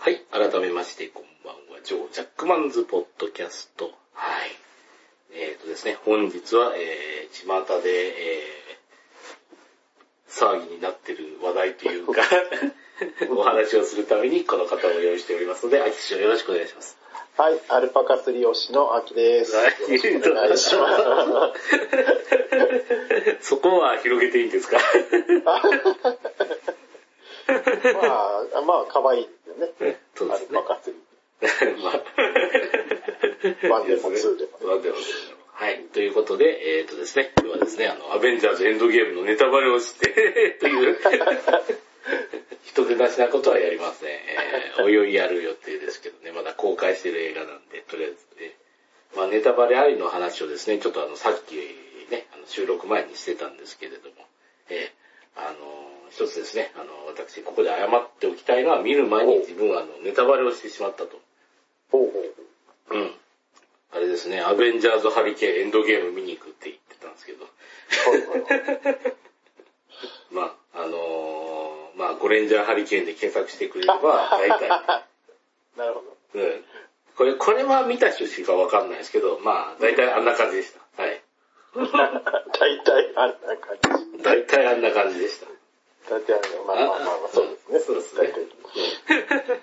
はい、改めまして、こんばんは、ジョー・ジャックマンズ・ポッドキャスト。はい。えっ、とですね、本日は、えー、巷で、えー、騒ぎになってる話題というか、お話をするためにこの方を用意しておりますので、秋師匠よろしくお願いします。はい、アルパカ釣り推しの秋です。はいよろしくお願いしまそこは広げていいんですか？す。まあ、まあ、可愛いよね。そうですねアルパカ釣り。まあワンでもツーでも。ワンでもツーでもはい。ということで、えっ、とですね、今日はですね、あの、アベンジャーズエンドゲームのネタバレをして、という、人でなしなことはやりません。えー、おいおいやる予定ですけどね、まだ公開してる映画なんで、とりあえずね、まあネタバレありの話をですね、ちょっとあの、さっきね、あの収録前にしてたんですけれども、えー、あの、一つですね、あの、私、ここで謝っておきたいのは、見る前に自分はあの、ネタバレをしてしまったと。ほうほう。うん。あれですね、アベンジャーズハリケーンエンドゲーム見に行くって言ってたんですけど、まあ、あのーまあ、ゴレンジャーハリケーンで検索してくれれば、大体、なるほど。うん。これ、これは見た人しかわかんないですけど、まあ、大体あんな感じでした。はい。大体あんな感じ。大体あんな感じでした。大体あんな、まあまあまあまあ、そうですね。そうですね大体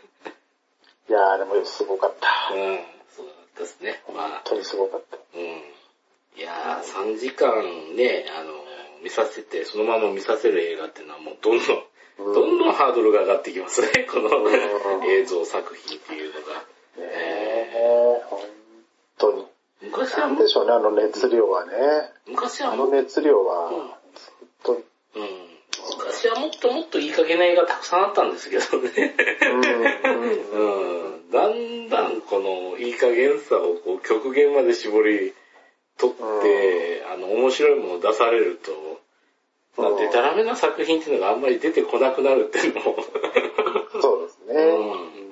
いやー、でもすごかった。うん。そうですね。まあ本、当にすごかった。うん。いやー、3時間ね、あの、見させて、そのまま見させる映画っていうのはもうどんどん、うんどんどんハードルが上がってきますね、このうん映像作品っていうのが。ねえ、本当に。昔はもなんでしょうね、あの熱量はね。あの昔はもっ熱量うんは、ずっと、うん、昔はもっともっといい加減な映画たくさんあったんですけどね。うんうん。だんだんこのいい加減さをこう極限まで絞り取って、あの、面白いものを出されると、まあうんデタラメな作品っていうのがあんまり出てこなくなるっていうのも、そうですね。うん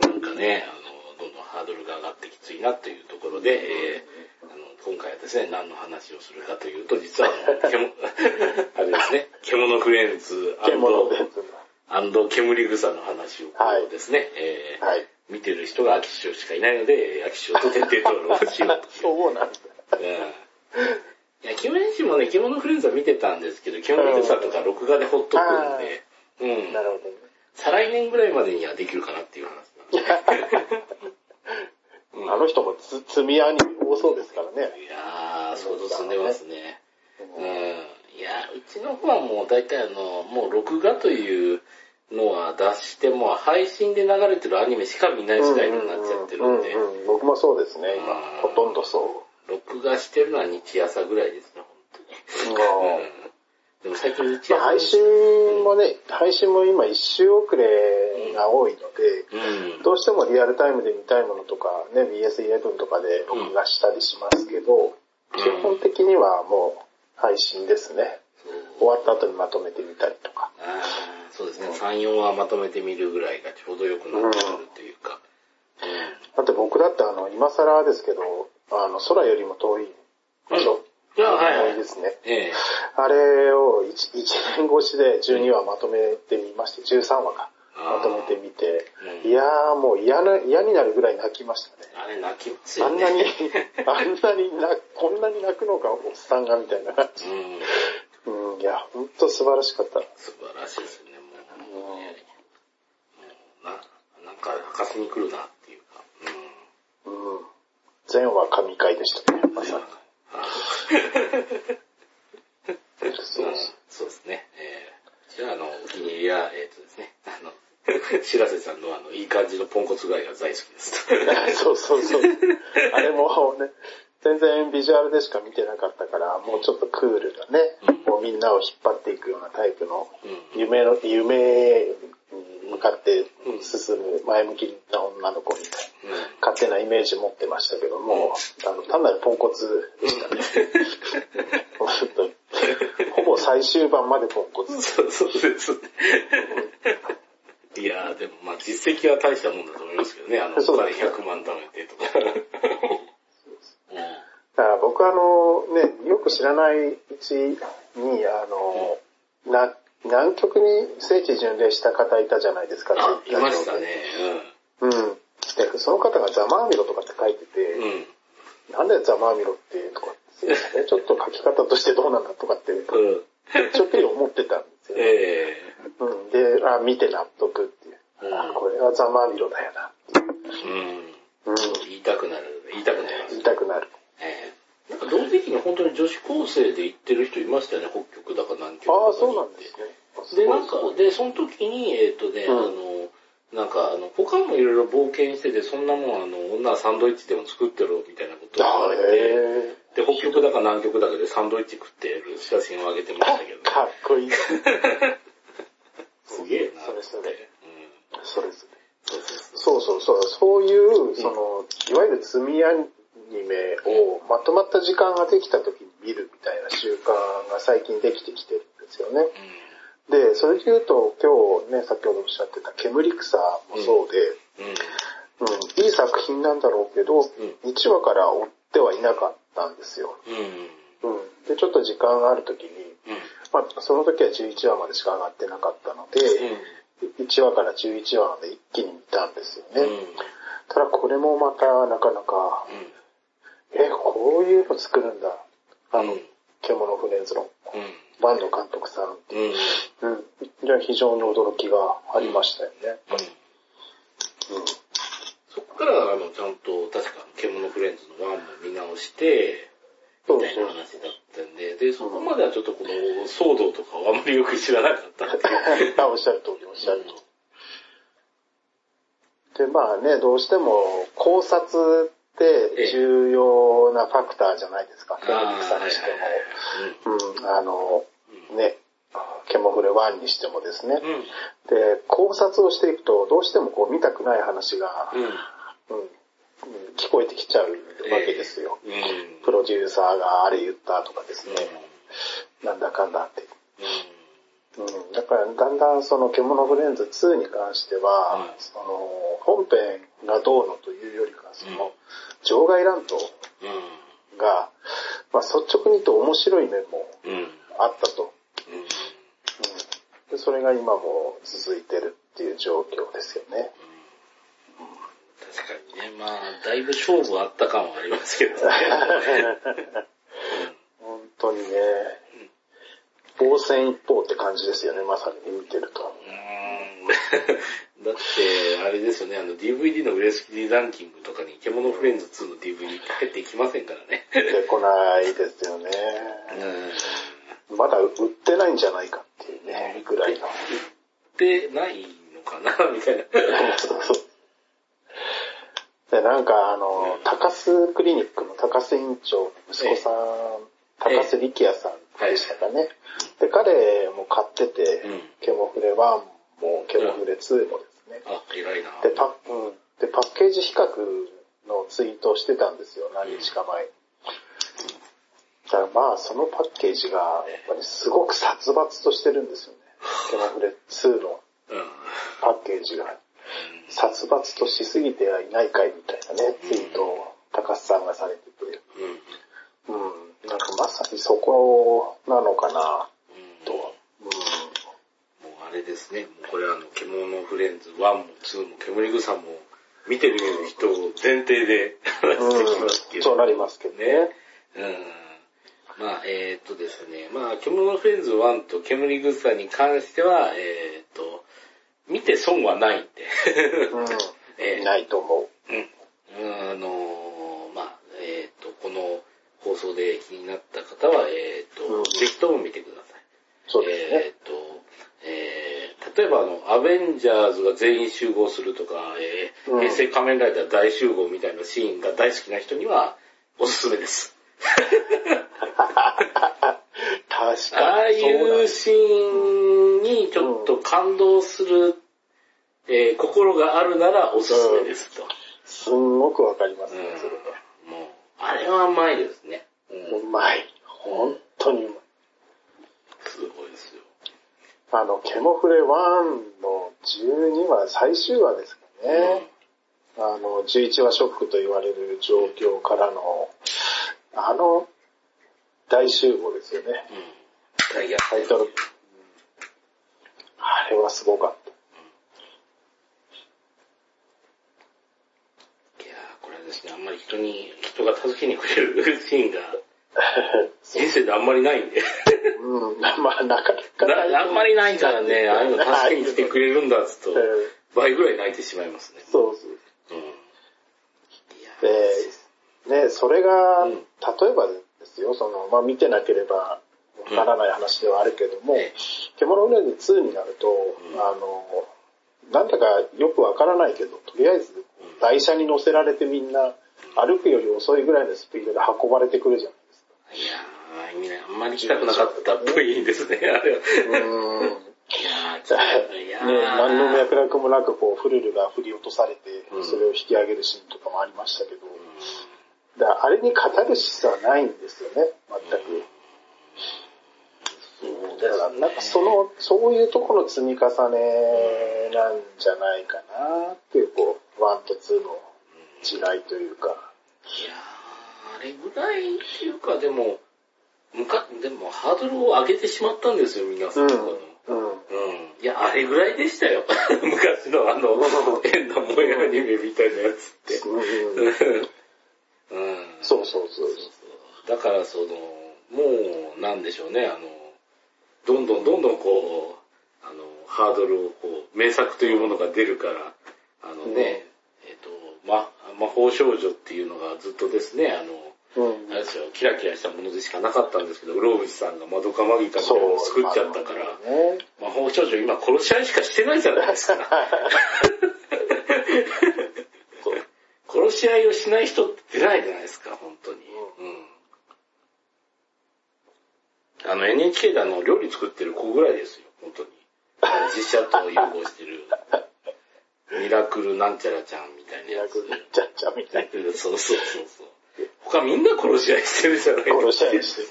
なんかね、あの、どんどんハードルが上がってきついなというところで、えーあの今回はですね、何の話をするかというと、実はあの、けもあれですね、獣フレンズ煙草の話をですね、えーはい。見てる人が秋師匠しかいないので、秋師匠と徹底討論をしようと。そうなんだ。うんいや、煙師もね、獣フレンズは見てたんですけど、煙草とか録画でほっとくんで、うん。なるほどね。再来年ぐらいまでにはできるかなっていう話なんで。うんあの人もつ積みアニメ多そうですからね。いやー、相当進んでますね。ううんん。いや、うちの方はもう大体あの、もう録画というのは出しても、配信で流れてるアニメしか見ないスタイルになっちゃってるんで、僕もそうですね、うん今。ほとんどそ録画してるのは日朝ぐらいですね、う。本当に。うん。でも最近日朝まあ配信もね、配信も今一周遅れが多いので、うん。どうしてもリアルタイムで見たいものとか、ね、BS11 とかで録画したりしますけど、基本的にはもう配信ですね。終わった後にまとめてみたりとか。そうですね、3、4話まとめてみるぐらいがちょうどよくなってくるというか。だって僕だってあの、今更ですけど、あの、空よりも遠い場所、いや、はいはい。ですね。ええあれを 1, 1年越しで12話まとめてみまして、13話か。まとめてみて、うんいやーもう嫌な、嫌になるぐらい泣きましたね。あれ泣きますよね。あんなに、あんなにな、こんなに泣くのか、おっさんがみたいな。うん。うん、いや、ほんと素晴らしかった。素晴らしいですよね、もう。もうねもうな、なんか泣かせに来るなっていうか。うん。うん。全話神回でしたね、まさに。そうそうですね。えー、じゃあ、あの、お気に入りは、えっ、とですね、あの、白瀬さんのあの、いい感じのポンコツ具合が大好きです。そうそうそう。あれもね、全然ビジュアルでしか見てなかったから、もうちょっとクールなね、もうみんなを引っ張っていくようなタイプの、うん。夢の、夢に向かって進む前向きな女の子みたいな、うん。勝手なイメージ持ってましたけども、あの、単なるポンコツでしたね。ほぼ最終盤までポンコツ。そうそうですね。いやー、でもまあ実績は大したもんだと思いますけどね、あの、お金そうですね。100万貯めてとか。だから僕あのね、よく知らないうちに、あの、な、南極に聖地巡礼した方いたじゃないですか、あ、いましたね。うん。で、その方がざまあみろとかって書いてて、うん。うん。なんでざまあみろってとかって、そ れちょっと書き方としてどうなんだとかって、うん。ちょっぴり思ってたんですよ。えうん。で、あ、見て納得っていう。うんあ、これはざまあみろだよな。えうん。うん。言いたくなる。言いたくなります言い。たくなる。ええなんか同時期に本当に女子高生で行ってる人いましたよね、北極だか南極だかああ、そうなんですね。で、なんか、で、その時に、えっ、とね、うんあの、なんか、あの、他もいろいろ冒険してて、そんなもん、あの、女はサンドイッチでも作ってろ、みたいなことを言あわれて、へで、北極だか南極だかでサンドイッチ食ってる写真を上げてましたけど、ーかっこいい。すげえな。それそれうん。それ。そうそうそう。そうそうそう、そういう、その、いわゆる積みアニメをまとまった時間ができた時が最近できてきてるんですよね。で、それで言うと今日ね、先ほどおっしゃってた煙草もそうで、うん。うん、いい作品なんだろうけど、1話から追ってはいなかったんですよ。うん。で、ちょっと時間がある時に、うん。まあ、その時は11話までしか上がってなかったので、1話から11話まで一気に見たんですよね。うん。ただこれもまたなかなか、え、こういうの作るんだ。あの、うん獣フレンズのうん。バンド監督さん。うん。うん。じゃあ非常に驚きがありましたよね。うん。うん。そこから、あの、ちゃんと、確か、獣フレンズのワンも見直して、みたいな話だったんで、で、そこまではちょっとこの、騒動とかをあまりよく知らなかった。あ、おっしゃる通り、おっしゃる通り。で、まあね、どうしても考察って重要なファクターじゃないですか、ケモリクさんにしても。うん、あの、ね、ケモフレ1にしてもですね。で、考察をしていくと、どうしてもこう見たくない話が、聞こえてきちゃうわけですよ。うん。プロデューサーがあれ言ったとかですね。なんだかんだって。うん、だからだんだんその獣フレンズ2に関しては、うんその本編がどうのというよりか、その場外乱闘うん。が、まあ、率直に言うと面白い面も。あったと。うん。うん、でそれが今も続いてるっていう状況ですよね。確かにね、まあ、だいぶ勝負あった感はありますけどね。本当にね、防戦一方って感じですよね、まさに見てると。うーん だって、あれですよね、あの DVD の売れ筋ランキングとかに、獣フレンズ2の DVD って入ってきませんからね。出てこないですよね。うん。まだ売ってないんじゃないかっていうね、ぐらいの。で、ないのかな みたいな。そうそうで、なんかあの、高須クリニックの高須院長の息子さん、高須力也さんでしたかね。で、彼も買ってて、うんケモフレ1もケモフレ2もですね。あ、偉いな。で、パうん、で、パッケージ比較のツイートをしてたんですよ、何日か前に。だからまあ、そのパッケージが、やっぱりすごく殺伐としてるんですよね。ケモフレ2のうん。パッケージが。殺伐としすぎてはいないかいみたいなね、ツイートを高須さんがされてて。うん。うん。なんかまさにそこなのかな、うん。と。もうあれですね、もうこれはあの、獣フレンズ1も2も煙草も見てる人を前提で 話うん。してきますけうん。ど。そうなりますけどね。ね。うん。まあ、えーっとですね、まあ、獣フレンズ1と煙草に関しては、えーっと、見て損はないんで。えうん。ーないと思う。うん。あのーまあ、えーっと、この放送で気になった方は、えーっと、うんぜひとも見てください。そうですね。えーっと、えー、例えばあの、アベンジャーズが全員集合するとか、えーうん平成仮面ライダー大集合みたいなシーンが大好きな人には、おすすめです。確かに。ああいそうシーンにちょっと感動する、えー心があるならおすすめですと。すんごくわかりますね、うんそれもう、あれはうまいですまい。本当にうまい。すごいですよ。あの、ケモフレ1の12話、最終話ですかね。あの、11話ショックと言われる状況からの、あの、大集合ですよね。うん。大逆タイトル。あれはすごかった。いやーこれですね、あんまり人に、人が助けにくれるシーンが、人生であんまりないんで。うん、まあなかなかなあんまりないからね、ああいうの助けに来てくれるんだっつうとうん、倍ぐらい泣いてしまいますね。そうそう。で、ね、それが、うん例えばですよ、その、まあ見てなければわからない話ではあるけども、ええ獣フレンズ2になると、んあの、なんだかよくわからないけど、とりあえず台車に乗せられてみんな歩くより遅いぐらいのスピードで運ばれてくるじゃないですか。いやー、みんなあんまり来たくなかったっぽいんですね、あれは。うーん。いやー、ちょっといやーね、何の脈絡もなくこうフルルが振り落とされてうん、それを引き上げるシーンとかもありましたけど、だからあれにカタルシスはないんですよね、全く。そうだからなんかその、そういうところの積み重ねなんじゃないかなっていう、こう、1と2の違いというか。いやー、あれぐらいっていうか、でも、むか、でもハードルを上げてしまったんですよ、皆さん。うん。うん。いや、あれぐらいでしたよ。昔のあの、変な萌えアニメみたいなやつって。うんうん。そうそうそう。だからその、もう、なんでしょうね、あの、どんどんどんどんこう、あの、ハードルをこう、名作というものが出るから、あのね、えっ、と、ま、魔法少女っていうのがずっとですね、あの、うんあれですよ、キラキラしたものでしかなかったんですけど、うろうぶちさんがマドカマギカみたいなのを作っちゃったから、ね。魔法少女今殺し合いしかしてないじゃないですか。殺し合いをしない人って出ないじゃないですか、本当に。うん。あの NHK であの料理作ってる子ぐらいですよ、本当に。実写と融合してる。ミラクルなんちゃらちゃんみたいなやつ。ミラクルちゃっちゃみたいそうそうそうそう。他みんな殺し合いしてるじゃないな。殺し合いしてる。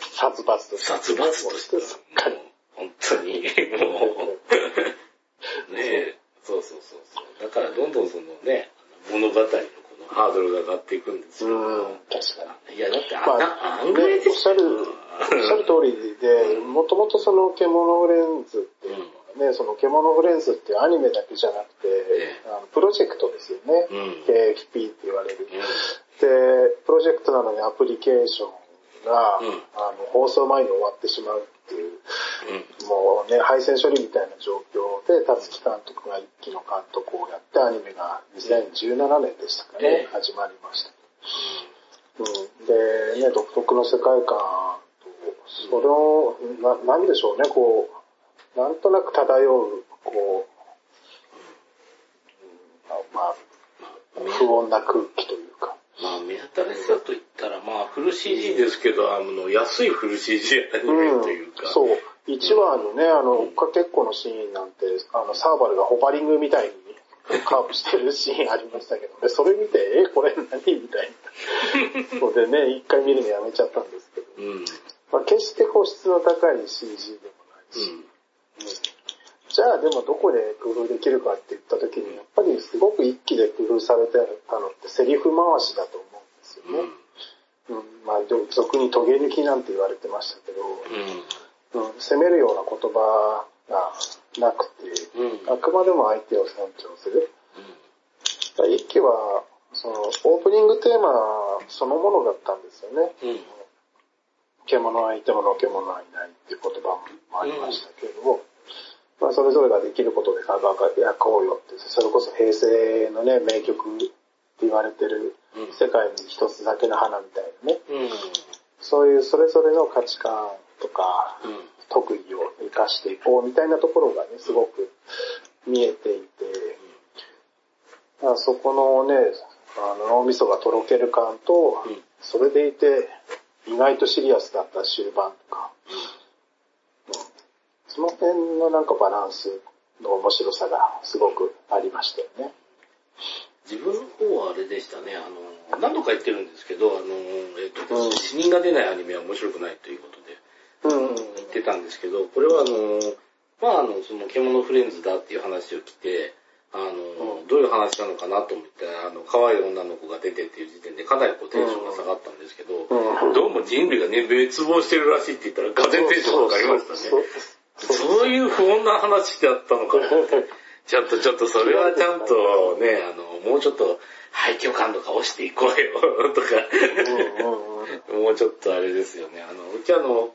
殺伐として。殺伐としてすっかり。本当に、もう、ねえ、そうそうそうそう。だからどんどんそのね、物語のこのハードルが上がっていくんですよ。うん、確かに。いや、だってあんまな、あ、あんぐらいね、おっしゃる、おっしゃる通りで、もともとその獣フレンズっていうのはね、その獣フレンズっていうアニメだけじゃなくて、えあのプロジェクトですよね。うん KFP って言われる。で、プロジェクトなのにアプリケーションが、うんあの放送前に終わってしまうっていう、うん。もうね、配線処理みたいな状況で、辰木監督が一期の監督をやって、アニメが2017年でしたかね、ええ始まりました。うん、で、ね、独特の世界観と、それを、な、なんでしょうね、こう、なんとなく漂う、こう、うんまあ、不穏な空気というか。まあ、目新しさと言ったら、まあ、フル CG ですけど、あの、安いフル CG アニメというか。そう。1話のね、あの、かけっこのシーンなんて、あの、サーバルがホバリングみたいに カーブしてるシーンありましたけど、でそれ見て、え、これ何みたいな。のでね、一回見るのやめちゃったんですけど。うん。うん。まあ、決してこう質の高い CG でもないし、うんじゃあでもどこで工夫できるかって言った時に、やっぱりすごく一気で工夫されてたのってセリフ回しだと思うんですよね。うん、まあ、でも俗にトゲ抜きなんて言われてましたけど、うん。うん、責めるような言葉がなくて、うん。あくまでも相手を尊重する。だから一期は、その、オープニングテーマそのものだったんですよね。うん。獣はいてものけ者はいないっていう言葉もありましたけれども、まあそれぞれができることで輝こうよって、それこそ平成のね、名曲って言われてるうん世界に一つだけの花みたいなね、うん。そういうそれぞれの価値観とか、うん。特技を生かしていこうみたいなところがね、すごく見えていて、まあそこのね、あの脳みそがとろける感と、うん。それでいて意外とシリアスだった終盤とか、うんその辺のなんかバランスの面白さがすごくありましたよね。自分の方はあれでしたね、あの、何度か言ってるんですけど、あの、えっ、と、うん死人が出ないアニメは面白くないということでうん。言ってたんですけど、これはあの、まああの、その獣フレンズだっていう話を聞いて、あの、うんどういう話なのかなと思って、あの、可愛い女の子が出てっていう時点でかなりこうテンションが下がったんですけど、うんどうも人類がね、滅亡してるらしいって言ったら、がぜんテンションが上がりましたね。そういう不穏な話だったのかなって。ちょっとちょっとそれはちゃんとね、あの、もうちょっと廃墟感とか押していこうよ とか、もうちょっとあれですよね。あの、うちあの、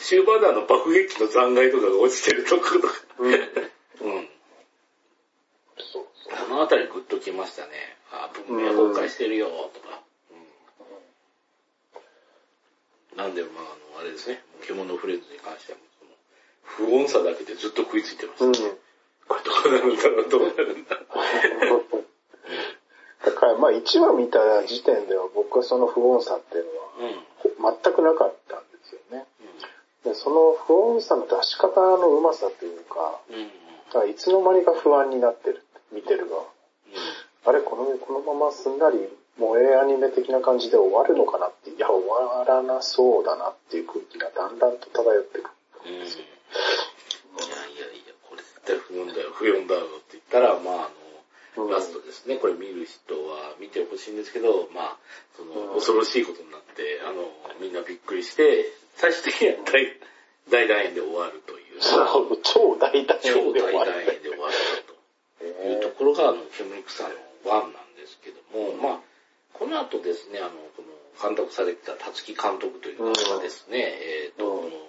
終盤であの爆撃の残骸とかが落ちてるところとか、うんうん。そうあのあたりグッときましたね。あ、文明崩壊してるよ、とか。うんなんで、まあ、あの、あれですね。獣フレンズに関しては、その、不穏さだけでずっと食いついてました。うん。これどうなるんだろう、どうなるんだ？ろ だからまあ1話見た時点では僕はその不穏さっていうのはう。うん。全くなかったんですよね。でその不穏さの出し方のうまさというか、うん。いつの間にか不安になってる、見てる側。あれこの、このまますんなり萌えアニメ的な感じで終わるのかなって、いや終わらなそうだなっていう空気がだんだんと漂ってくる。うん。いやいやいや、これ絶対不穏だよ、不穏だよって言ったら、まああの、うん。ラストですね。これ見る人は見てほしいんですけど、まあ、その、うん。恐ろしいことになって、あの、みんなびっくりして、最終的には大、大団円で終わるという。超大団超円で終わる大団円で終わるというところが、あの、煙草のワンなんですけども、まあ、この後ですね、あの、この、監督されてたたつき監督という方がですね、えっ、と、うん。この、えー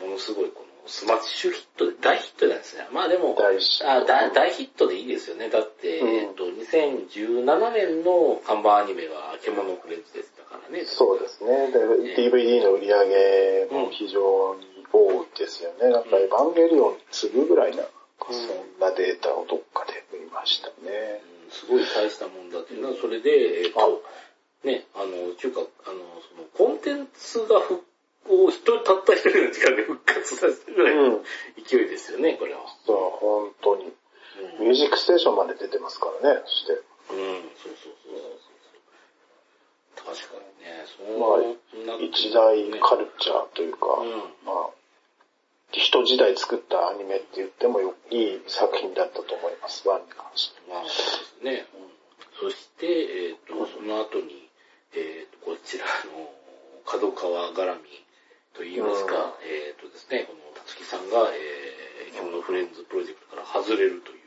ものすごいこの、スマッシュヒットで、大ヒットなんですね。まあでも、大ヒットあ大大ヒットでいいですよね。だって、うんえっ、と、2017年の看板アニメは、けものフレンズでしたからね。そうですね。で、DVD の売り上げも非常に多いですよね。なんかエヴァンゲリオンに次ぐぐらいな、そんなデータをどっかで見ましたね。うんすごい大したもんだっていうのは、それで、えっ、と、ね、あの、ちゅうか、あの、その、コンテンツが復を一人、たった一人の時間で復活させるぐらいのうん勢いですよね、これは。そう、本当に。うん、ミュージックステーションまで出てますからね、そして。うん、そうそうそうそう。確かにね、そうまあ一大カルチャーというか、うんまあ、一時代作ったアニメって言ってもよいい作品だったと思います、ワンに関して。まあ、そうですね。そして、えっ、と、その後に、えっ、と、こちらの、角川絡みと言いますか、うんえっ、とですね、この、たつきさんが、えー、獣フレンズプロジェクトから外れるという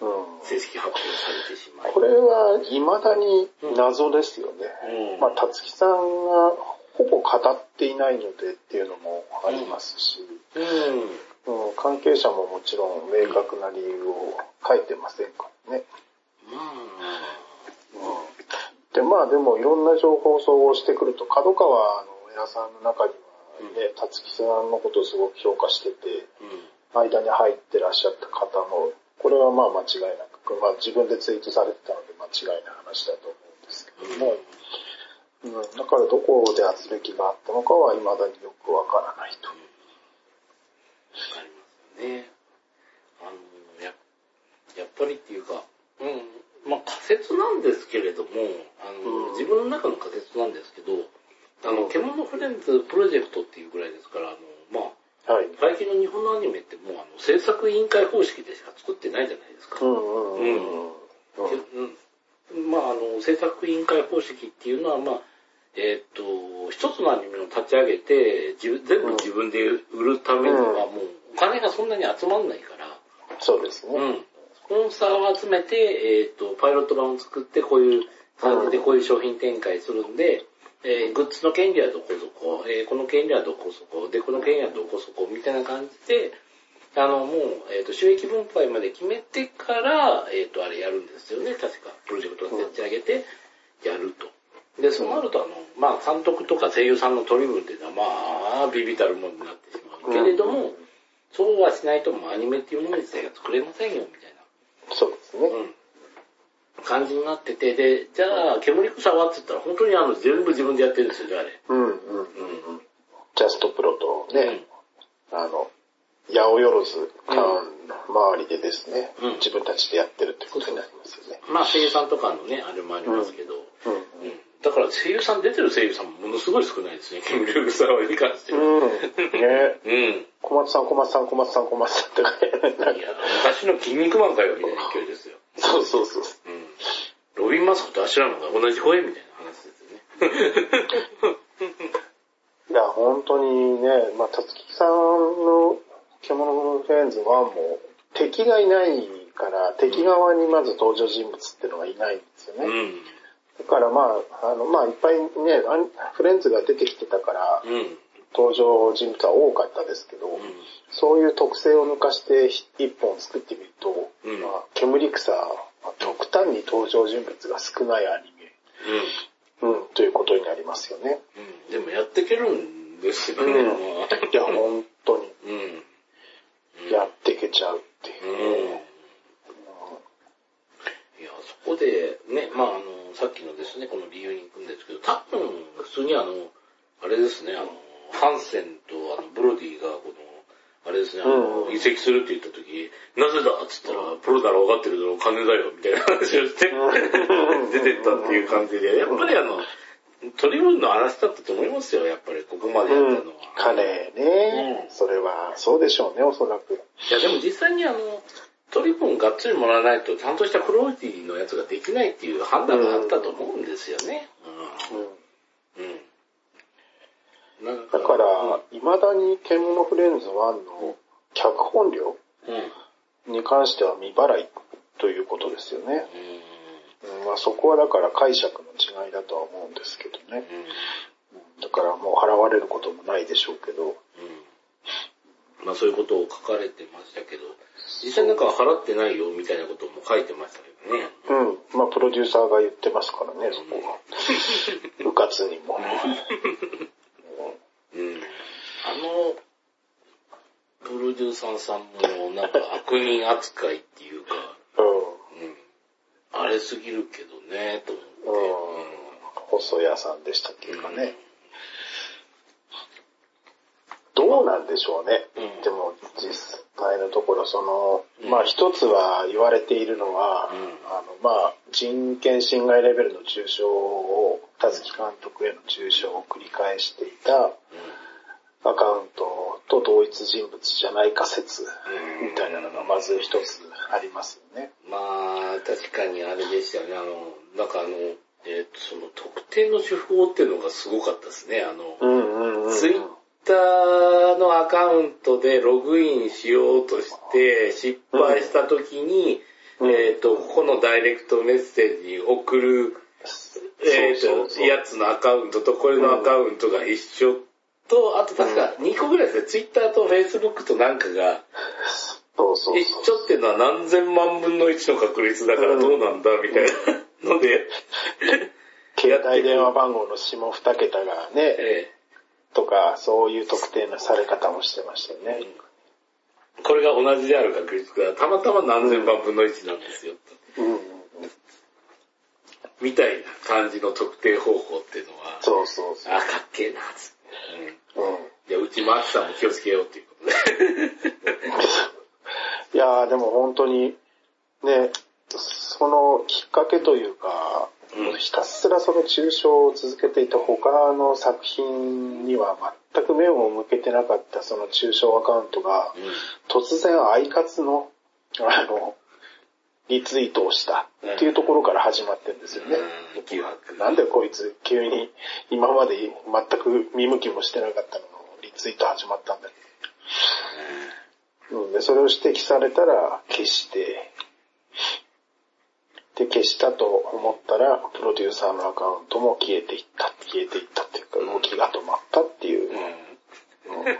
うん正式発表されてしまい。これは未だに謎ですよね。うんまあ、たつきさんがほぼ語っていないのでっていうのもありますし、うん。うん関係者ももちろん明確な理由を書いてませんからね。まあ、で、まあでもいろんな情報を総合してくると、角川の親さんの中にはね、たつきさんのことをすごく評価してて、うん。間に入ってらっしゃった方も、これはまあ間違いなく、まあ自分でツイートされてたので間違いない話だと思うんですけども、うん、だからどこで圧力があったのかは未だによくわからないと。わかりますよね。あの、や、やっぱりっていうか、うん、まあ仮説なんですけれども、あの、うん自分の中の仮説なんですけど、あの、獣フレンズプロジェクトっていうぐらいですから、あの、まあ、はい。最近の日本のアニメってもうあの制作委員会方式でしか作ってないじゃないですか。うんまあ、あの、制作委員会方式っていうのは、まあ、えっ、と、一つのアニメを立ち上げて、自分全部自分で売るためには、もうお金がそんなに集まんないから、そうですね。うん。スポンサーを集めて、えっ、と、パイロット版を作って、こういう感じでこういう商品展開するんで、えーグッズの権利はどこそこ、えーこの権利はどこそこ、で、この権利はどこそこ、みたいな感じで、あの、もう、えっ、と、収益分配まで決めてから、えっ、と、あれやるんですよね、確か。プロジェクトを立ち上げて、やると。で、そうなると、あの、まあ、監督とか声優さんの取り分っていうのは、まあ、ビビたるものになってしまう。けれども、そうはしないと、もうアニメっていうもの自体が作れませんよ、みたいな。そうですね。うん。感じになってて、で、じゃあ、煙草はって言ったら、本当にあの、全部自分でやってるんですよね、あれ。うんうんうんうん。ジャストプロとね、あの、八百万館の周りでですね、うん自分たちでやってるってことになりますよね。まあ、声優さんとかのね、あれもありますけど、うん。うんだから声優さん、出てる声優さんもものすごい少ないですね、煙草はに関しては。うん。ねうん。小松さん、小松さん、小松さん、小松さんって書いや、昔の筋肉マンかよ、みたいな勢いですよ。そうそうそう。うん。ロビン・マスクとアシュラマンが同じ声みたいな話ですよね。いや、本当にね、まあ、たつきさんの獣フレンズ1も敵がいないから、敵側にまず登場人物っていうのがいないんですよね。うん。だからまあ、あの、まあ、いっぱいね、フレンズが出てきてたから、うん。登場人物は多かったですけど、そういう特性を抜かして一本作ってみると、うんまあ、煙草は極端に登場人物が少ないアニメ、うん、ということになりますよね。うん。でもやっていけるんですよね。いや、本当にうん。やっていけちゃうっていう。うん。いや、そこで、ね、まああの、さっきのですね、この理由に行くんですけど、多分、普通にあの、あれですね、あの、ハンセンとあの、ブロディが、この、あれですね、あの、うん移籍するって言った時、なぜだっつったら、プロなら分かってるだろう、金だよ、みたいな話をして、出てったっていう感じで、やっぱりあの、トリブンの話だったと思いますよ、やっぱり、ここまでやったのは。彼ね、うんそれはそうでしょうね、おそらく。いや、でも実際にあの、取り分がっつりもらわないと、ちゃんとしたクローリティのやつができないっていう判断があったと思うんですよね。うんうん。うん。なんだから、未だに獣フレンズ1の脚本料うん。に関しては未払いということですよね。うん。うんまあ、そこはだから解釈の違いだとは思うんですけどね。うんだからもう払われることもないでしょうけど。うん。まあそういうことを書かれてましたけど、実際なんか払ってないよみたいなことも書いてましたけどね。うん。まあ、プロデューサーが言ってますからね、そこは。部活にも。うん。あの、プロデューサーさんもなんか悪人扱いっていうか、れすぎるけどね、と思って。ん。うん。細谷さんでしたっけかね。どうなんでしょうね。うんでも、実際のところ、その、うんまあ一つは言われているのは、うんあの、まあ人権侵害レベルの中傷を、田月監督への中傷を繰り返していたアカウントと同一人物じゃないか説みたいなのがまず一つありますよね。まあ、確かにあれでしたよね。あの、なんかあの、えっ、と、その特定の手法っていうのがすごかったですね。あの。ツイッターのアカウントでログインしようとして失敗した時に、うんえっ、と、ここのダイレクトメッセージに送る、えっ、と、そうそうそうやつのアカウントとこれのアカウントが一緒と、あと確か2個ぐらいですね。ツイッターとフェイスブックとなんかがそうそう一。緒っていうのは何千万分の1の確率だからどうなんだみたいなので、携帯電話番号の下2桁がね、えとか、そういう特定のされ方もしてましたよね。えこれが同じである確率がたまたま何千万分の1なんですよ。うん。みたいな感じの特定方法っていうのは、そうそうそあ、かっけえな、つって。う。うん。うん。いや、うちマークさんも気をつけようっていうことで。いやーでも本当に、ね、そのきっかけというか、うんひたすらその抽象を続けていた他の作品には全く目を向けてなかったその抽象アカウントが、突然アイカツの、あの、リツイートをしたっていうところから始まってるんですよね。なんでこいつ急に今まで全く見向きもしてなかったののリツイート始まったんだうん、で、それを指摘されたら消して、で、消したと思ったら、プロデューサーのアカウントも消えていった、消えていったっていうか、動きが止まったっていう、うん。うん。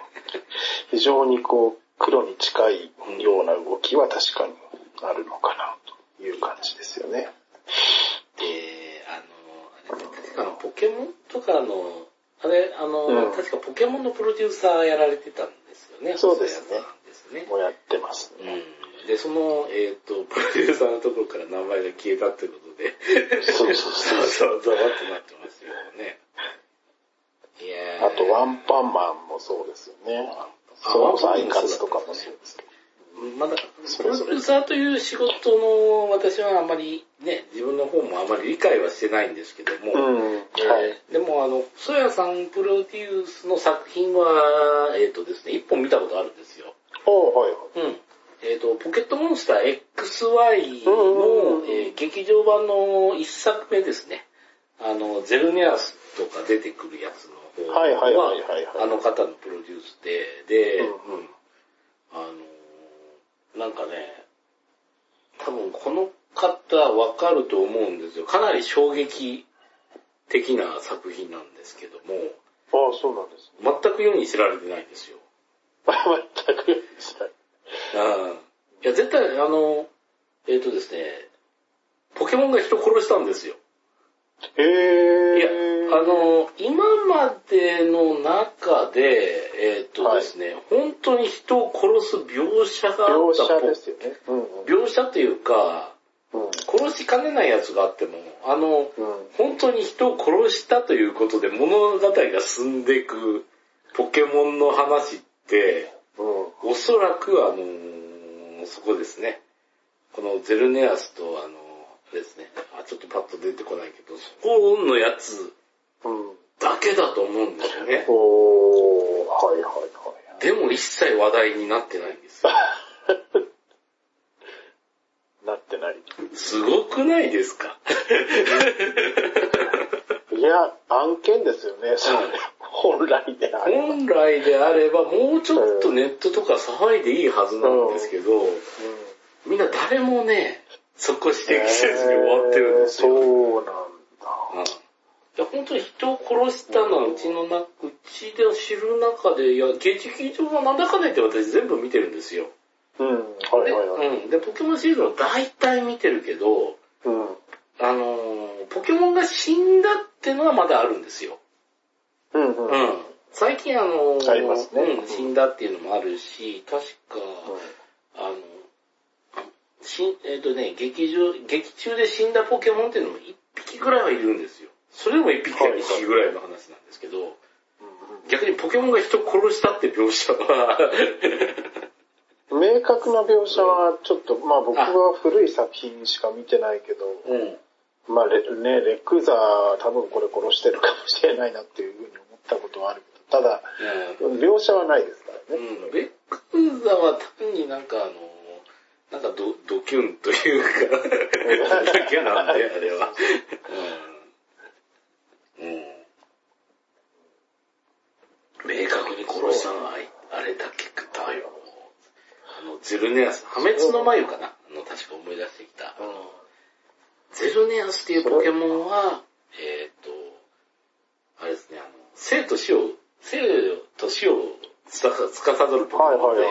非常にこう、黒に近いような動きは確かにあるのかな、という感じですよね。で、あの、あれ確かポケモンとかの、あれ、あの、うん確かポケモンのプロデューサーやられてたんですよね。そうですねですね。もうやってますね。うん。で、その、えっ、と、プロデューサーのところから名前が消えたってことで、そうそうそう そう、ざわってなってますよね。いやーあと、ワンパンマンもそうですよね。それこそアイカツとかもそうですけど。まだ、プロデューサーという仕事の私はあまりね、自分の方もあまり理解はしてないんですけども、うん、はい。えーでもあの、ソヤさんプロデュースの作品は、えっ、とですね、一本見たことあるんですよ。おはい。うん。えっ、と、ポケットモンスター XY の、うんうんうんえー劇場版の一作目ですね。あの、ゼルネアスとか出てくるやつの、方はいはいはいはいはいあの方のプロデュースで、で、うんうんあの、なんかね、多分この方わかると思うんですよ。かなり衝撃的な作品なんですけども、ああ、そうなんですね。全く世に知られてないんですよ。全くしない。うん。いや、絶対、あの、えっ、とですね、ポケモンが人殺したんですよ。へいやえ。、あの、今までの中で、えっ、とですね、本当に人を殺す描写があ描った写ですよね。うんうん。描写というか、うん。殺しかねないやつがあっても、あの、うん。本当に人を殺したということで物語が進んでいくポケモンの話って、うん。おそらくあのーそこですね。このゼルネアスとあのあれですね。あ、ちょっとパッと出てこないけど、そこのやつうん。だけだと思うんですよね。おー、はいはいはい。でも一切話題になってないんですよ。なってない。すごくないですか？いや、案件ですよね、それ。本来であれば。本来であればもうちょっとネットとか騒いでいいはずなんですけど、みんな誰もね、そこ指摘せずに終わってるんですよ。えーそうなんだ。うんいや本当に人を殺したのはうちのな、うちで知る中で、いや、劇場はなんだかんだ言って私全部見てるんですよ。うん。はいはいはい。でうん。で、ポケモンシリーズも大体見てるけど、うん。あのーポケモンが死んだってのはまだあるんですよ。うんうん。うん。最近あのーありますねうん、死んだっていうのもあるし、確か、あの、しえっ、とね、劇場、劇中で死んだポケモンっていうのも一匹ぐらいはいるんですよ。それでも一匹か二匹ぐらいの話なんですけど、逆にポケモンが人を殺したって描写は、明確な描写はちょっと、まあ僕は古い作品しか見てないけど、うん。まあレ,、ね、レクザー多分これ殺してるかもしれないなっていうふうに思ったことはあるけど、ただ、描写はないですからね。うん。ベックザは単になんかあの、なんかドドキュンというか、だけなんで、あれは。うん。うん。明確に殺したのはあれだけだよ。あの、ゼルネアス、破滅の眉かなあの、確か思い出してきた。あの、ゼルネアスっていうポケモンは、えっ、と、あれですね、あの、生と死を、生と死をつか司るポケはいモンで。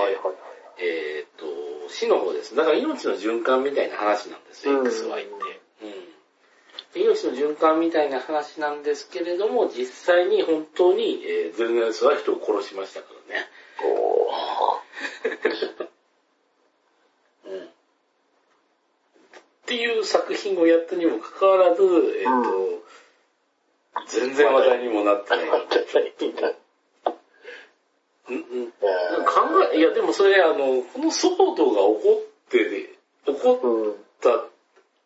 えっ、と、死の方です。だから命の循環みたいな話なんですよ、うん XY って。うん。で命の循環みたいな話なんですけれども、実際に本当に、えーゼルネアスは人を殺しましたからね。うん。っていう作品をやったにもかかわらず、えっ、と、全然話題にもなってない。うんうん考え、いやでもそれあの、この騒動が起こって、起こうん。った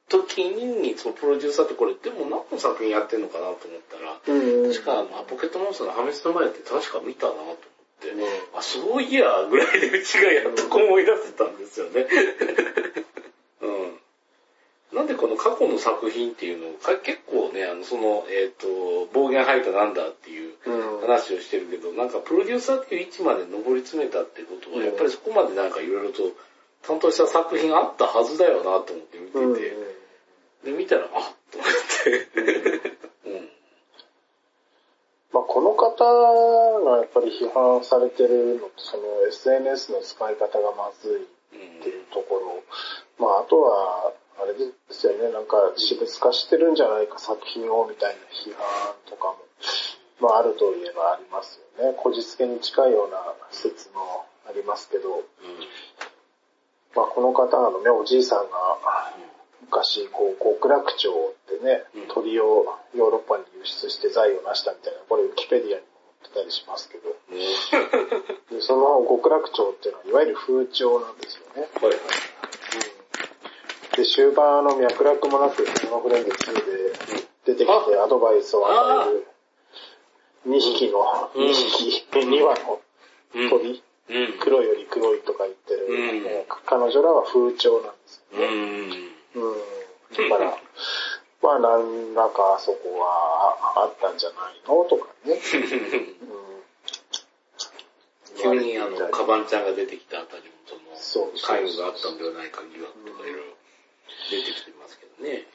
時に、そのプロデューサーってこれ、でも何の作品やってんのかなと思ったら、うん。確かあの、ポケットモンスターの破滅の前って確か見たなと思って、うんあ、そういや、ぐらいでうちがやっと思い出せたんですよね。うん。なんでこの過去の作品っていうのを、か結構ね、あの、その、えっ、と、暴言吐いたなんだっていううん。話をしてるけど、なんかプロデューサーっていう位置まで上り詰めたってことは、うんやっぱりそこまでなんかいろいろと担当した作品あったはずだよなと思って見てて、うん。で、見たら、あっと思って。うん。まあ、この方がやっぱり批判されてるのと、その SNS の使い方がまずいっていうところ。まあ、あとは、あれですよね、なんか私物化してるんじゃないか作品をみたいな批判とかも、まあ、あるといえばありますよね。こじつけに近いような説もありますけど、まあ、この方のね、おじいさんが、昔、こう、極楽鳥ってねうん、鳥をヨーロッパに輸出して財を成したみたいな、これウィキペディアにも載ってたりしますけど、うん。でその極楽鳥っていうのは、いわゆる風潮なんですよね。はいはい。で、終盤あの脈絡もなく、スマフレンド2で出てきてアドバイスを与える。2匹の、うん。2匹、2羽の。うん。鳥、うん。黒より黒いとか言ってる、彼女らは風潮なんですようん。うん。だから、まあ何らかあそこはあったんじゃないのとかね。急にあの、カバンちゃんが出てきたあたりもその、介護があったんではないか疑惑とかいろいろ出てきてますけどね。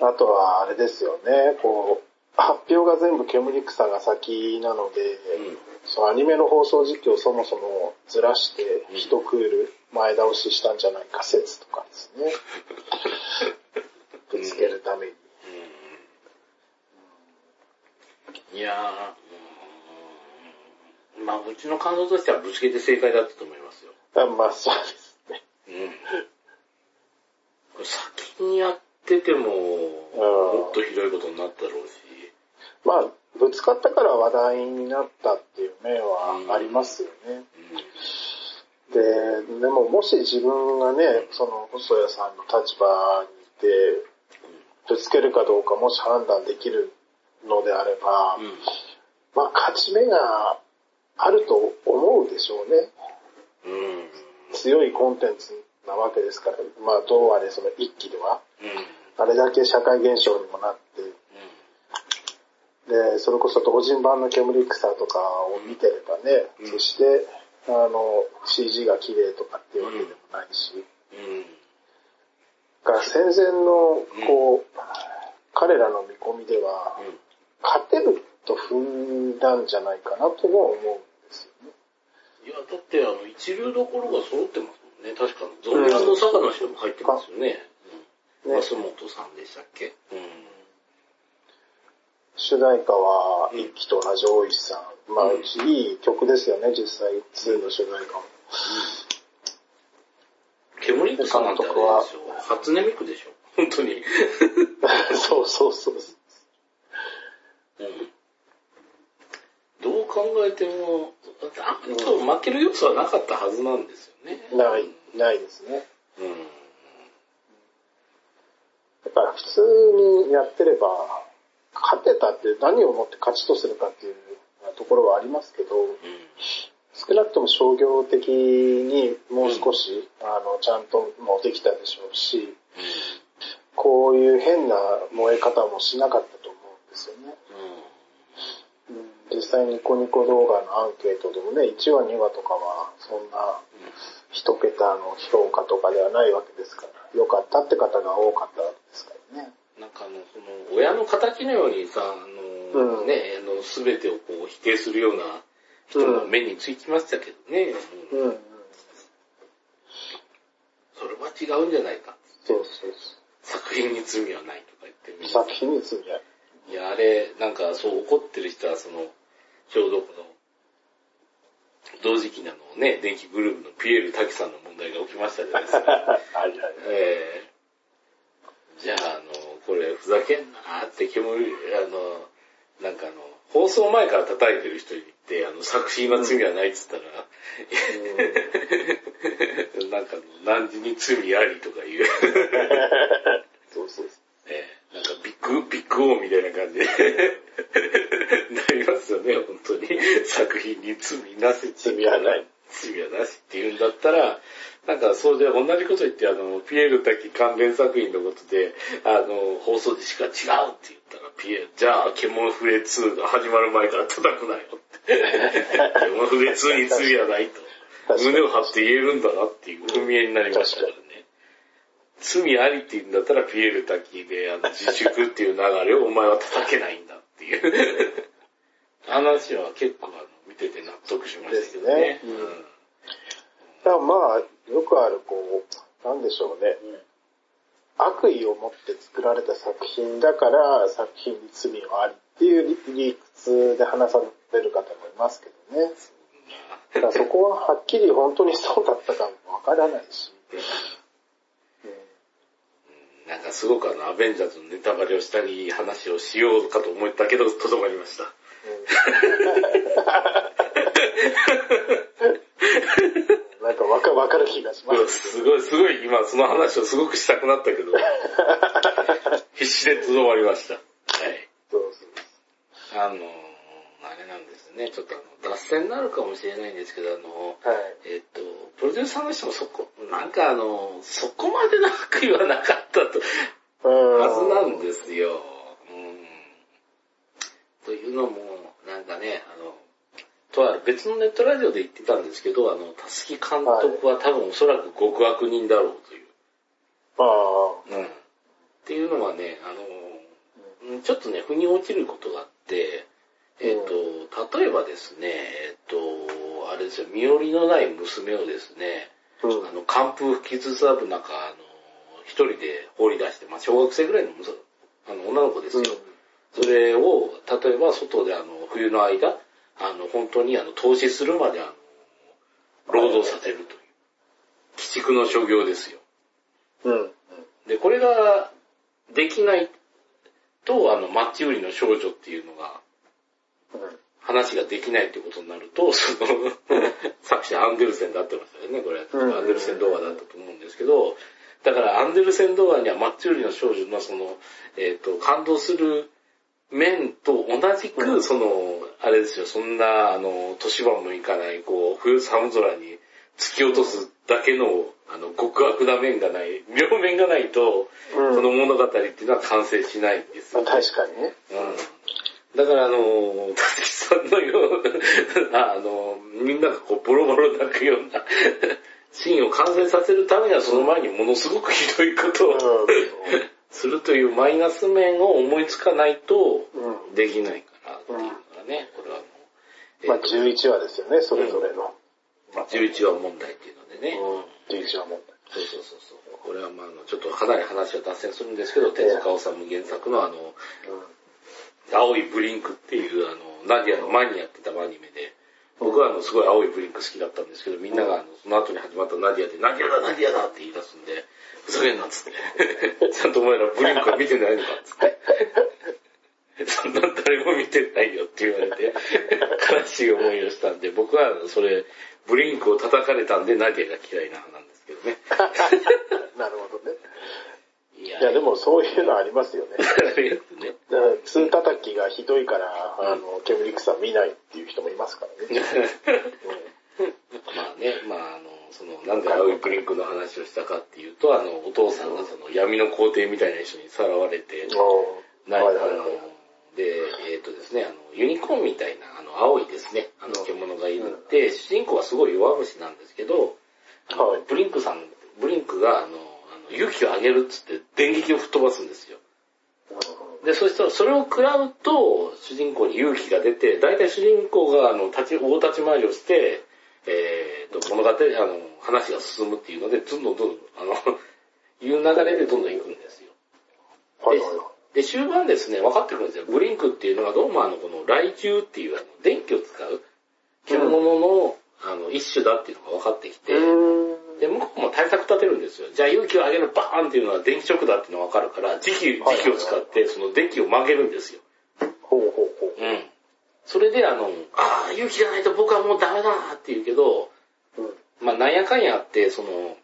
あとはあれですよね、こう、発表が全部煙草が先なので、うんそのアニメの放送時期をそもそもずらして一クール前倒ししたんじゃないか説とかですね。ぶつけるために。いやー、うんまあうちの感想としてはぶつけて正解だったと思いますよ。あまあそうですね。うん。先にやってても、もっとひどいことになったろうし。まあ、ぶつかったから話題になったっていう面はありますよね。で、でももし自分がね、その細谷さんの立場にいて、ぶつけるかどうかもし判断できるのであれば、うん。うん。まあ勝ち目があると思うでしょうね。うん。強いコンテンツなわけですから、まあどうあれその一期では、うん。あれだけ社会現象にもなって、で、それこそ同人版の煙草とかを見てればね、うんそして、あの、CG が綺麗とかっていうわけでもないし、うん。だから戦前の、こう、彼らの見込みでは、うん。勝てると踏んだんじゃないかなとも思うんですよね。いや、だってあの、一流どころが揃ってまね。確か、ゾンビランドサガの人も入ってますよね。うん。ね松本さんでしたっけ？うん。主題歌は、一期と同じ大石さん。まあ、うんいい曲ですよね、実際、2の主題歌も。煙草なんてあれで。初音ミクでしょ？本当に。そうそうそう。うん。どう考えても、んまり多分負ける要素はなかったはずなんですよね。ない、ないですね。うん。だから普通にやってれば、勝てたって何をもって勝ちとするかっていうところはありますけど、うん。少なくとも商業的にもう少し、あの、ちゃんともできたでしょうし、こういう変な燃え方もしなかったと思うんですよね。うん実際ニコニコ動画のアンケートでもね、1話2話とかはそんな一桁の評価とかではないわけですから、良かったって方が多かったわけですからね。なんかあの、その、親の敵のようにさ、あの、うんね、あの、すべてをこう否定するような人も目につきましたけどね。うんうん、うん。それは違うんじゃないか。そうそう作品に罪はないとか言ってみそう。作品に罪ある。いや、あれ、なんかそう怒ってる人は、その、ちょうどこの、同時期なのね、電気グループのピエール滝さんの問題が起きましたじゃないですか。はいはい。えー、じゃあ、あの、これ、ふざけんなーって煙、あの、なんかあの、放送前から叩いてる人に言って、あの、作品は罪はないっつったら、なんか、何時に罪ありとか言う。そうそうえーなんかビッグ、ビッグオーみたいな感じでなりますよね、本当に。作品に罪なし罪はない。罪はなしって言うんだったら、なんかそうで同じこと言って、あの、ピエール滝関連作品のことで、あの、放送時しか違うって言ったら、ピエール、じゃあ、獣フレ2が始まる前から叩くなよって。獣フレ2に罪はないと。胸を張って言えるんだなっていう踏み絵になりましたからね。罪ありって言うんだったらピエール滝であの自粛っていう流れをお前は叩けないんだっていう話は結構あの見てて納得しましたけどね。ですねうんだからまあ、よくあるこう、なんでしょうね。悪意を持って作られた作品だから作品に罪はありっていう理屈で話される方もいますけどね。だからそこははっきり本当にそうだったかもわからないし。なんかすごくあのアベンジャーズのネタバレをしたり話をしようかと思ったけど、とどまりました。なんかわかわかる気がします。すごい、すごい、今その話をすごくしたくなったけど、必死でとどまりました。はい。そうそうあの、あれなんですね、ちょっとあの、脱線になるかもしれないんですけど、あの、はい。えっと、プロデューサーの人もそこ、なんかあの、そこまでなく言わなかったと、はずなんですよ。うん。というのも、ね、あの、とある別のネットラジオで言ってたんですけど、あの、たすき監督は多分おそらく極悪人だろうという。ああ。うん。っていうのはね、あの、うんちょっとね、腑に落ちることがあって、えっ、と、例えばですね、えっ、と、あれですよ、身寄りのない娘をですね、うん。あの、寒風吹きつつある中、あの、一人で放り出して、まあ、小学生ぐらいのあの女の子ですよ。それを、例えば外であの、冬の間、あの、本当にあの、投資するまであの、労働させるという。鬼畜の所業ですよ。うん。うん。で、これができないと、あの、マッチ売りの少女っていうのが、うん。話ができないってことになると、その、作者アンデルセンだってましたよね、これ。うんアンデルセン童話だったと思うんですけど、だからアンデルセン童話にはマッチ売りの少女のその、えっ、と、感動する面と同じく、うん。その、あれですよ、そんな、あの、年番もいかない、こう、冬寒空に突き落とすだけの、あの、極悪な面がない、両面がないと、うん。その物語っていうのは完成しないんですよ、まあ確かにね。うん。だからあの、たつきさんのような、あの、みんながこうボロボロ泣くような シーンを完成させるためにはその前にものすごくひどいことをするというマイナス面を思いつかないとうん。できないからっていうのがね、これはもう、まあえー11話ですよね、それぞれの。11話問題っていうのでね、うん。11話問そうそうそうそう。これはまああの、ちょっとかなり話は脱線するんですけど、手塚治虫原作のあの、題。青いブリンクっていうあの、ナディアの前にやってたアニメで、僕はあの、すごい青いブリンク好きだったんですけど、みんながあの、その後に始まったナディアで、ナディアだ、ナディアだって言い出すんで、ふざけんなっつって。ちゃんとお前らブリンクは見てないのかっつって。そんな誰も見てないよって言われて、悲しい思いをしたんで、僕はそれ、ブリンクを叩かれたんで、ナディアが嫌いな派なんですけどね。うん。なるほどね。いやいや、でもそういうのありますよね。ね。だから、通叩きがひどいから、あの、煙草見ないっていう人もいますからね。まあね、まああの、その、なんで青いブリンクの話をしたかっていうと、あの、お父さんがその闇の皇帝みたいな人にさらわれて、うん。なあ。の、で、えっ、とですね、あの、ユニコーンみたいな、あの、青いですね、あの、獣がいるって、主人公はすごい弱虫なんですけど、あのはいブリンクさん、ブリンクが、あの、あの勇気をあげるっつって電撃を吹っ飛ばすんですよ。で、そしたらそれを食らうと、主人公に勇気が出て、大体主人公が、あの、立ち、大立ち回りをして、えーと、物語、あの、話が進むっていうので、どんどんどんどん、あの、いう流れでどんどん行くんですよ。はいはいはで、終盤ですね、分かってくるんですよ。ブリンクっていうのがどうもあの、この雷虫っていうあの、電気を使う獣の、あの、一種だっていうのが分かってきい。て。で、向こうも対策立てるんですよ。じゃあ勇気を上げるバーンっていうのは電気ショックだっていうのが分かるから、磁気、はい磁気を使ってその電気を曲げるんですよ。ほうほうほう。うん。それであの、ああ、勇気がないと僕はもうダメだって言うけど、うん。まあなんやかんやあって、その、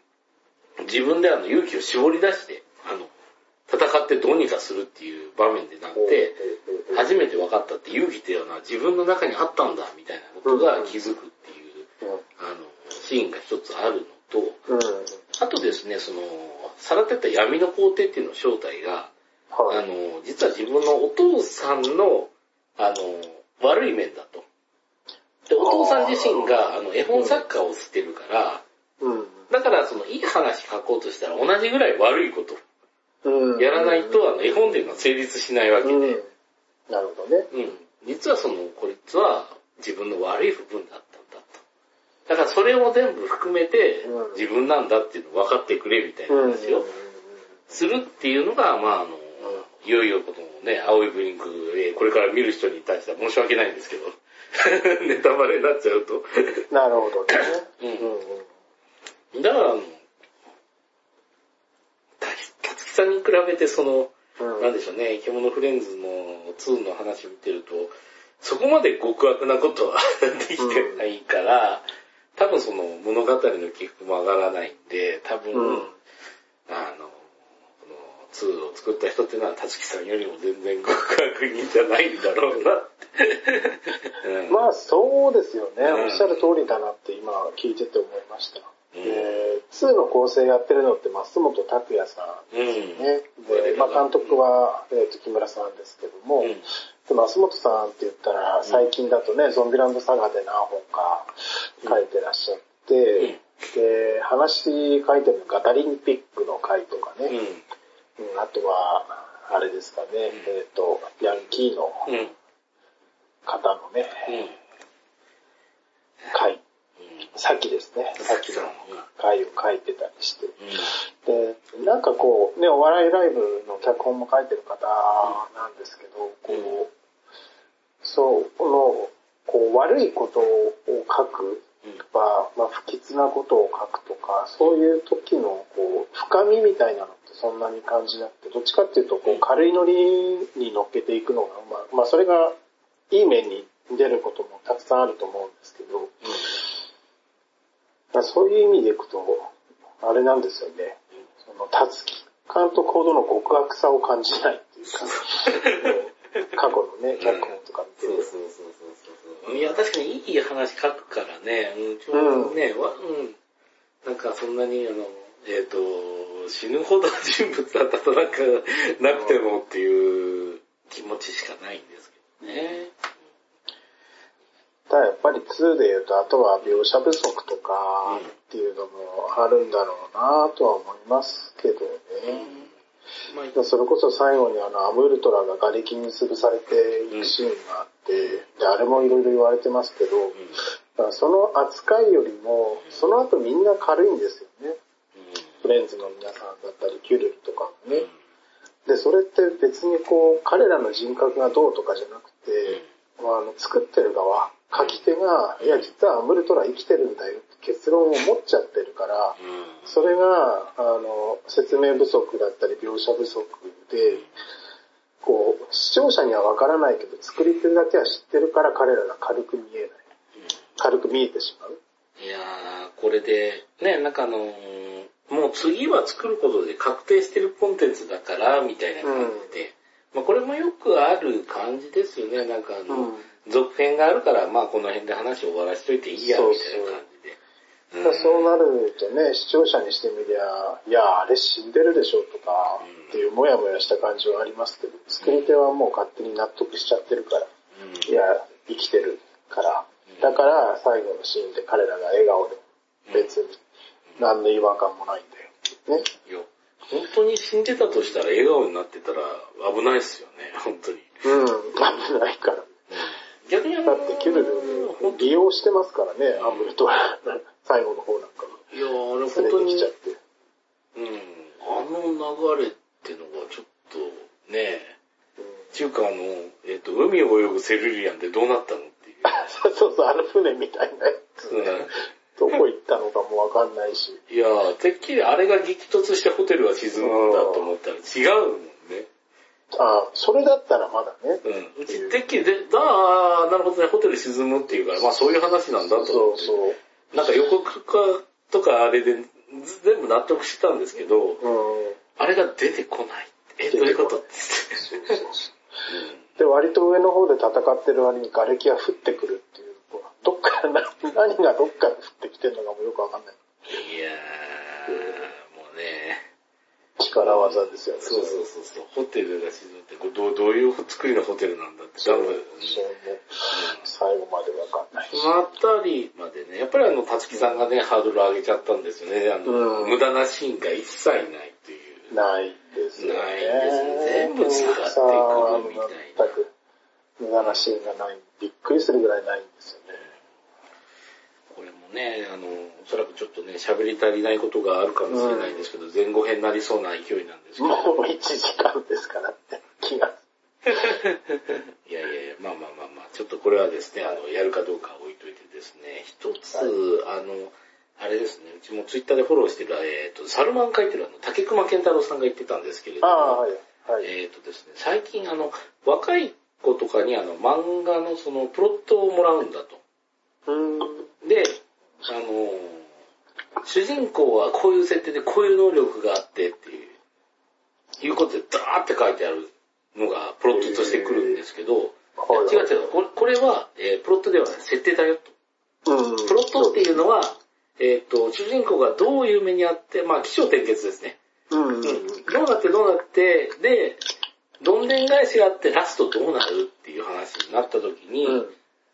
自分であの勇気を絞り出して、あの、戦ってどうにかするっていう場面でなって、初めて分かったって勇気っていうのは自分の中にあったんだみたいなことが気づくっていう、あの、シーンが一つあるのと。あとですね、その、さらってった闇の皇帝っていうの正体が、はい。あの、実は自分のお父さんの、あの、悪い面だと。で、お父さん自身が、あの、絵本作家をしてるから、うん。だから、その、いい話書こうとしたら同じぐらい悪いことうん。やらないと、あの、絵本っていうのは成立しないわけで、う。うんん。なるほどね。実はその、こいつは自分の悪い部分だったんだと。だから、それを全部含めてうん、自分なんだっていうのを分かってくれみたいなうん。話をするっていうのが、まあ、あの、いよいよこのね、青いブリンク、えーこれから見る人に対しては申し訳ないんですけど、ネタバレになっちゃうと。なるほどね。うんうんうん。だから、たたつきさんに比べてその、うんなんでしょうね、生き物フレンズの2の話を見てると、そこまで極悪なことは できてないから、多分その物語の起伏も上がらないんで、多分、うんあの、この2を作った人っていうのは、たつきさんよりも全然極悪人じゃないんだろうなって。うんまあそうですよね。うんおっしゃる通りだなって今聞いてて思いました。うんで2の構成やってるのって増本拓也さんですよね。で、まあ監督は、えー、と木村さんですけども、うん。で増本さんって言ったら最近だとね、ゾンビランドサガで何本か書いてらっしゃって、で、話書いてるのガタリンピックの回とかね、うん。うんあとは、あれですかね、えっ、と、ヤンキーのうん。うん。方のね、回、さっきですね、さっきの。回を書いてたりして、で、なんかこう、ね、お笑いライブの脚本も書いてる方なんですけど、こう、そう、この、こう、悪いことを書くとか、まあ、不吉なことを書くとか、そういう時の、こう、深みみたいなのってそんなに感じなくて、どっちかっていうと、こう、軽いノリに乗っけていくのが、まあ、まあ、それが、いい面に出ることもたくさんあると思うんですけど、だからそういう意味でいくと、あれなんですよね。その、たつき監督ほどの極悪さを感じないっていうか、過去のね、脚本とか見て。いや、確かにいい話書くからね、うん、ちょうどね、わうん、なんかそんなに、あの、えっ、と、死ぬほど人物だったとなんか、なくてもっていう気持ちしかないんですけどね。ただやっぱり2で言うと、あとは描写不足とかっていうのもあるんだろうなとは思いますけどね。まあ、それこそ最後にあのアムールトラが瓦礫に潰されていくシーンがあって、で、あれもいろいろ言われてますけど、だからその扱いよりも、その後みんな軽いんですよね。フレンズの皆さんだったり、キュルルとかもね。で、それって別にこう、彼らの人格がどうとかじゃなくて、あの、作ってる側、書き手が、いや、実はアムルトラ生きてるんだよって結論を持っちゃってるから、それが、あの、説明不足だったり描写不足で、こう、視聴者にはわからないけど、作り手だけは知ってるから彼らが軽く見えない。軽く見えてしまう。いやー、これで、ね、なんかあのーもう次は作ることで確定してるコンテンツだから、みたいな感じで。まあこれもよくある感じですよね。なんかあの、うん続編があるから、まあこの辺で話を終わらしといていいや、みたいな感じで。そうなるとね、視聴者にしてみりゃ、いや、あれ死んでるでしょとか、っていうもやもやした感じはありますけど、作り手はもう勝手に納得しちゃってるから、うんいや、生きてるから、だから最後のシーンで彼らが笑顔で別に何の違和感もないんだよ。ね。いや、本当に死んでたとしたら笑顔になってたら危ないですよね、本当に。うん、危ないから。逆にだってキュルル利用してますからね、アムルトラ、最後の方なんかは。いや、あれ本当に、ちゃって。うん、あの流れってのがちょっと、ねっていうかあの、えっ、と、海を泳ぐセルリアンってどうなったのっていう。そ うそうそう、あの船みたいなやつ。うんどこ行ったのかもわかんないし。いやー、てっきりあれが激突してホテルが沈むんだと思ったら違うもんね。あそれだったらまだね。うん。うちてっきりで、だあーなるほどね、ホテル沈むっていうから、まあそういう話なんだとそ思って。うそう。なんか予告かとかあれで全部納得したんですけど、うん。あれが出てこない。え、どういうこと？ってそうそうそう。で、割と上の方で戦ってる割に瓦礫が降ってくるっていう。どっからな、何がどっから降ってきてるのかもよくわかんない。いやー、もうね、力技ですよね。そうそうそうそう、ホテルが沈むって、これどうどういう作りのホテルなんだって、そう。多分、そうね。最後までわかんないし。そのあたりまでね、やっぱりあの、たつきさんがね、ハードル上げちゃったんですよね。あの、うん無駄なシーンが一切ないっていう。ないですよね。ないんですよ全部使ってくるみたいな全く無駄なシーンがない。びっくりするぐらいないんですよね。これもね、あの、おそらくちょっとね、喋り足りないことがあるかもしれないんですけど、前後編になりそうな勢いなんですけど。もう1時間ですからって気が。いやいやいや、まあまあまあまあ、ちょっとこれはですね、あの、やるかどうかは置いといてですね、一つ、あの、あれですね、うちもツイッターでフォローしてる、えっ、と、サルマン書いてるあの、竹熊健太郎さんが言ってたんですけれども、はい。はい。えっ、とですね、最近あの、若い子とかにあの、漫画のその、プロットをもらうんだと。うーん。で、あの、主人公はこういう設定でこういう能力があってっていう、いうことでダーって書いてあるのがプロットとしてくるんですけど、はい違う違う、これこれは、えープロットではない、設定だよと。うん。プロットっていうのは、えっ、と、主人公がどういう目にあって、まあ、起承転結ですね。うん。うん。どうなってどうなって、で、どんでん返しがあってラストどうなるっていう話になった時に、うん。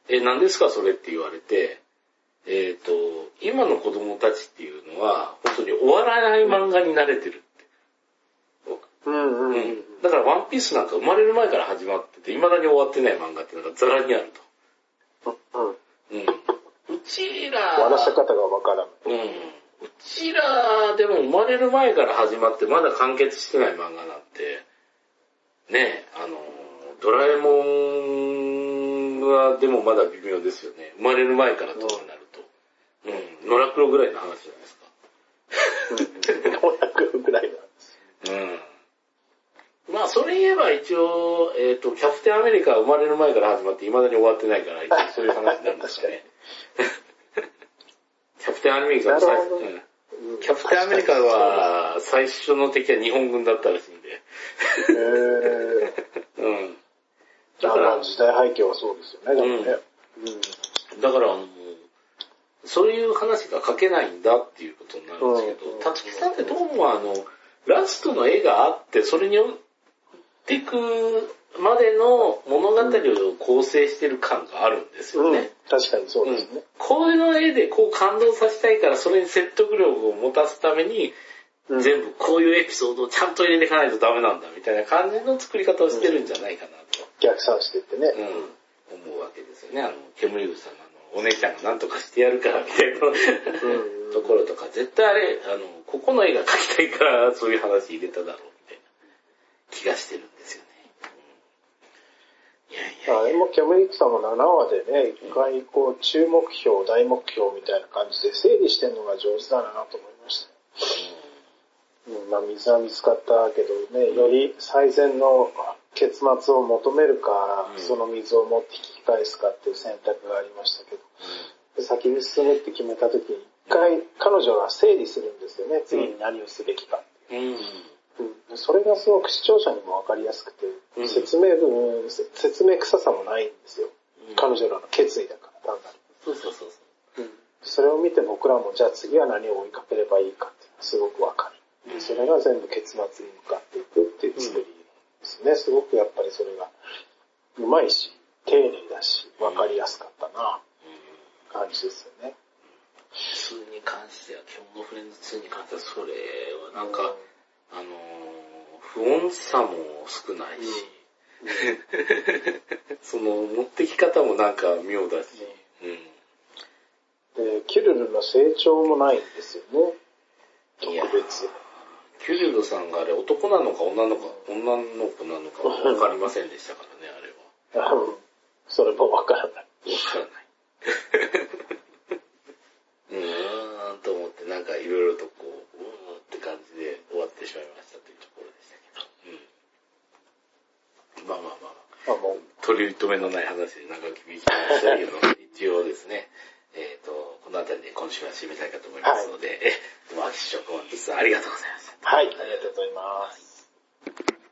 え、何ですかそれって言われて、えっ、と、今の子供たちっていうのは、本当に終わらない漫画に慣れてるって。うん。うん。うん。だからワンピースなんか生まれる前から始まってて、未だに終わってない漫画っていうのがザラにあると。うん。うん。うちら、終わらせ方がわからない。うん。うちらでも生まれる前から始まってまだ完結してない漫画なんて、ねえ、あの、ドラえもんはでもまだ微妙ですよね。生まれる前からとかになると。うん。野良黒ぐらいの話じゃないですか。うん。500ぐらいなんです。うん。まあ、それ言えば一応、えっ、と、キャプテンアメリカは生まれる前から始まって未だに終わってないから、一応そういう話になるんですかね。キャプテンアメリカキャプテンアメリカは最初の敵は日本軍だったらしいんで。へー。うん。だかだからら、時代背景はそうですよね、でもね。だからあの、そういう話が書けないんだっていうことになるんですけど、うんたつきさんってどうもあの、ラストの絵があって、それに追っていくまでの物語を構成してる感があるんですうん。うんよね。確かにそうですね。こういうの絵でこう感動させたいから、それに説得力を持たすために、うん全部こういうエピソードをちゃんと入れていかないとダメなんだみたいな感じの作り方をしてるんじゃないかなと、逆算してってね。うん、思うわけですよね。あの、煙草さんのお姉ちゃんが何とかしてやるからみたいなうんところとか、絶対あれ、あの、ここの絵が描きたいからそういう話入れただろうみたいな気がしてるんですよね。うんいやいやあれも煙草も7話でね、一回こう、中目標、大目標みたいな感じで整理してるのが上手だなと思いました。うん、まあ水は見つかったけどね、より最善の結末を求めるか、うんその水を持って引き返すかっていう選択がありましたけど、で先に進むって決めた時に、一回彼女が整理するんですよね、次に何をすべきか。うん。うん。うん、それがすごく視聴者にもわかりやすくて、うん説明文、せ説明臭さもないんですよ。彼女らの決意だから、単なる。そうそうそうそう。それを見て僕らもじゃあ次は何を追いかければいいかっていうのはすごくわかる。うんそれが全部結末に向かっていくっていう作りですね。すごくやっぱりそれがうまいし、丁寧だし、わかりやすかったな、感じですよね。2に関しては、今日のフレンズ2に関しては、それはなんか、あのー、不穏さも少ないし、その、持ってき方もなんか妙だし、うん。で、キュルルの成長もないんですよね。特いや別。キュリルドさんがあれ男なのか女の子女の子なのかわかりませんでしたからね、あれは。うんそれもわからない。わからない。うーんと思って、なんかいろいろとこう、感じで終わってしまいましたというところでしたけど。うん。まあまあまあ、あもう取り留めのない話で長き引きましたけど、一応ですね、えっ、と、この辺りで今週は締めたいかと思いますので、え、でも、秋師匠、本日はありがとうございました。はい、ありがとうございます。